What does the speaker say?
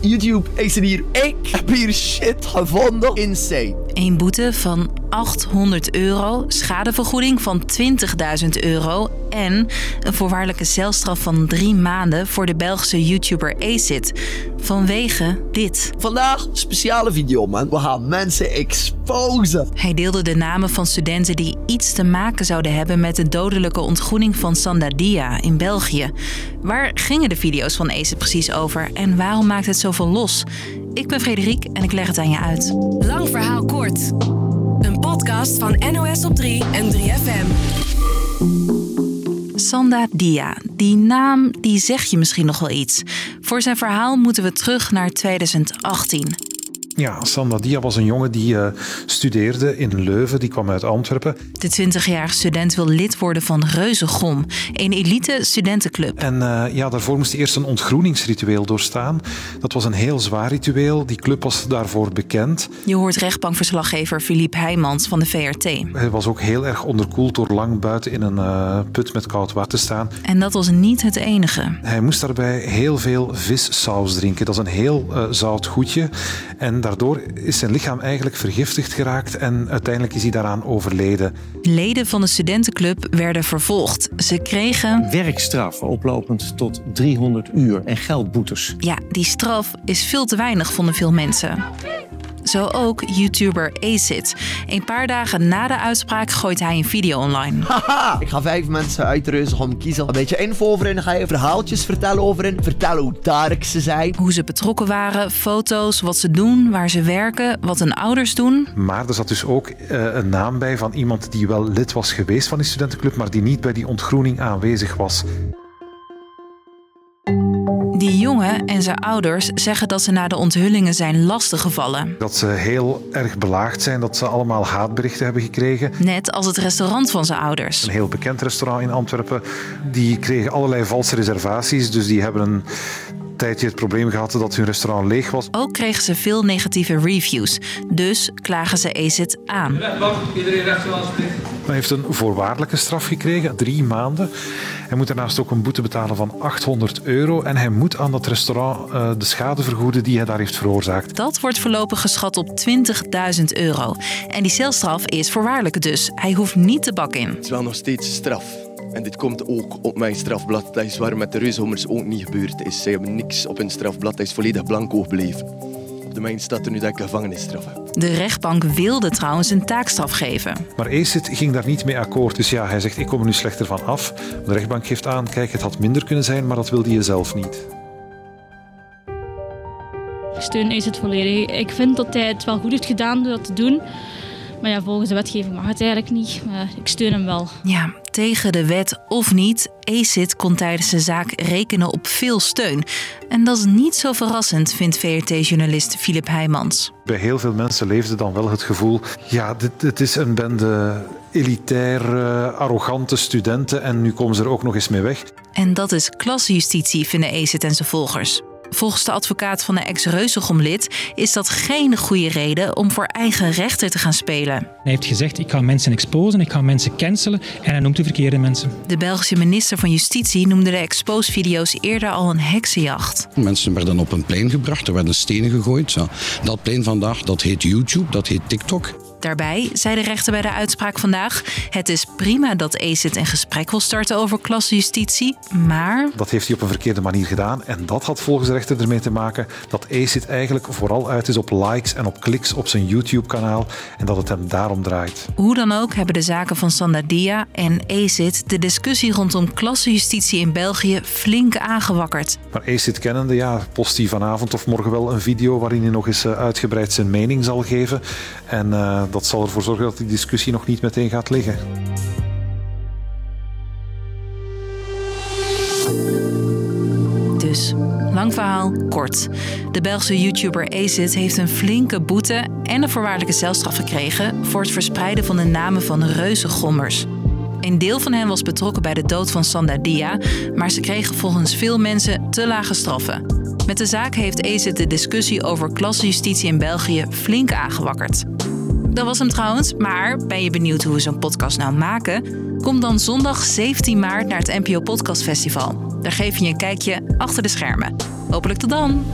YouTube is er hier. Ik heb hier shit gevonden. Insane. Een boete van 800 euro, schadevergoeding van 20.000 euro en een voorwaardelijke celstraf van drie maanden voor de Belgische YouTuber Acid. Vanwege dit. Vandaag speciale video, man. We gaan mensen exposen. Hij deelde de namen van studenten die iets te maken zouden hebben met de dodelijke ontgroening van Sandadia in België. Waar gingen de video's van Acid precies over en waarom maakt het zoveel los? Ik ben Frederik en ik leg het aan je uit. Lang verhaal kort. Een podcast van NOS op 3 en 3FM. Sanda Dia. Die naam die zeg je misschien nog wel iets. Voor zijn verhaal moeten we terug naar 2018. Ja, Sanda Dia was een jongen die uh, studeerde in Leuven. Die kwam uit Antwerpen. De 20-jarige student wil lid worden van Reuzegom, een elite studentenclub. En uh, ja, daarvoor moest hij eerst een ontgroeningsritueel doorstaan. Dat was een heel zwaar ritueel. Die club was daarvoor bekend. Je hoort rechtbankverslaggever Philippe Heijmans van de VRT. Hij was ook heel erg onderkoeld door lang buiten in een uh, put met koud water te staan. En dat was niet het enige. Hij moest daarbij heel veel vissaus drinken. Dat is een heel zout goedje. En daardoor is zijn lichaam eigenlijk vergiftigd geraakt en uiteindelijk is hij daaraan overleden. Leden van de studentenclub werden vervolgd. Ze kregen werkstraffen oplopend tot 300 uur en geldboetes. Ja, die straf is veel te weinig, vonden veel mensen. Zo ook YouTuber Acid. Een paar dagen na de uitspraak gooit hij een video online. Haha, ik ga vijf mensen uit Reuzegom kiezen. Een beetje info over in. Ga je verhaaltjes vertellen over in. Vertellen hoe dark ze zijn. Hoe ze betrokken waren, foto's, wat ze doen, waar ze werken, wat hun ouders doen. Maar er zat dus ook uh, een naam bij van iemand die wel lid was geweest van die studentenclub, maar die niet bij die ontgroening aanwezig was. Die jongen en zijn ouders zeggen dat ze na de onthullingen zijn lastiggevallen. Dat ze heel erg belaagd zijn, dat ze allemaal haatberichten hebben gekregen. Net als het restaurant van zijn ouders. Een heel bekend restaurant in Antwerpen. Die kregen allerlei valse reservaties, dus die hebben een tijdje het probleem gehad dat hun restaurant leeg was. Ook kregen ze veel negatieve reviews. Dus klagen ze Acid aan. Iedereen recht zoals Hij heeft een voorwaardelijke straf gekregen, drie maanden. Hij moet daarnaast ook een boete betalen van 800 euro. En hij moet aan dat restaurant uh, de schade vergoeden die hij daar heeft veroorzaakt. Dat wordt voorlopig geschat op 20.000 euro. En die celstraf is voorwaardelijk dus. Hij hoeft niet de bak in. Het is wel nog steeds straf. En dit komt ook op mijn strafblad. Dat is waar met de reushommers ook niet gebeurd is. Ze hebben niks op hun strafblad. Dat is volledig blanco gebleven. De mijn staat er nu dat ik gevangenisstraf heb. De rechtbank wilde trouwens een taakstraf geven. Maar Acid ging daar niet mee akkoord. Dus ja, hij zegt ik kom er nu slechter van af. De rechtbank geeft aan, kijk het had minder kunnen zijn, maar dat wilde je zelf niet. Ik steun Acid volledig. Ik vind dat hij het wel goed heeft gedaan door dat te doen. Maar ja, volgens de wetgeving mag het eigenlijk niet. Maar ik steun hem wel. Ja, tegen de wet of niet, ACID kon tijdens de zaak rekenen op veel steun. En dat is niet zo verrassend, vindt VRT-journalist Filip Heijmans. Bij heel veel mensen leefde dan wel het gevoel... ja, dit, het is een bende elitair, arrogante studenten... en nu komen ze er ook nog eens mee weg. En dat is klasjustitie, vinden ACID en zijn volgers. Volgens de advocaat van de ex-Reuzegom-lid is dat geen goede reden om voor eigen rechter te gaan spelen. Hij heeft gezegd: ik ga mensen exposen, ik ga mensen cancelen en hij noemt de verkeerde mensen. De Belgische minister van Justitie noemde de expose-video's eerder al een heksenjacht. Mensen werden op een plein gebracht, er werden stenen gegooid. Dat plein vandaag, dat heet YouTube, dat heet TikTok. Daarbij zei de rechter bij de uitspraak vandaag: Het is prima dat ACID een gesprek wil starten over klasjustitie, maar. Dat heeft hij op een verkeerde manier gedaan. En dat had volgens de rechter ermee te maken dat ACID eigenlijk vooral uit is op likes en op kliks op zijn YouTube-kanaal. En dat het hem daarom draait. Hoe dan ook hebben de zaken van Sandadia en ACID de discussie rondom klassenjustitie in België flink aangewakkerd. Maar ACID kennende, ja, post hij vanavond of morgen wel een video waarin hij nog eens uitgebreid zijn mening zal geven. En uh, dat zal ervoor zorgen dat die discussie nog niet meteen gaat liggen. Dus, lang verhaal, kort. De Belgische YouTuber Acid heeft een flinke boete en een voorwaardelijke celstraf gekregen voor het verspreiden van de namen van reuzengommers. Een deel van hen was betrokken bij de dood van Sandadia, maar ze kregen volgens veel mensen te lage straffen. Met de zaak heeft Acid de discussie over klasjustitie in België flink aangewakkerd. Dat was hem trouwens, maar ben je benieuwd hoe we zo'n podcast nou maken? Kom dan zondag 17 maart naar het NPO Podcast Festival. Daar geef je een kijkje achter de schermen. Hopelijk tot dan!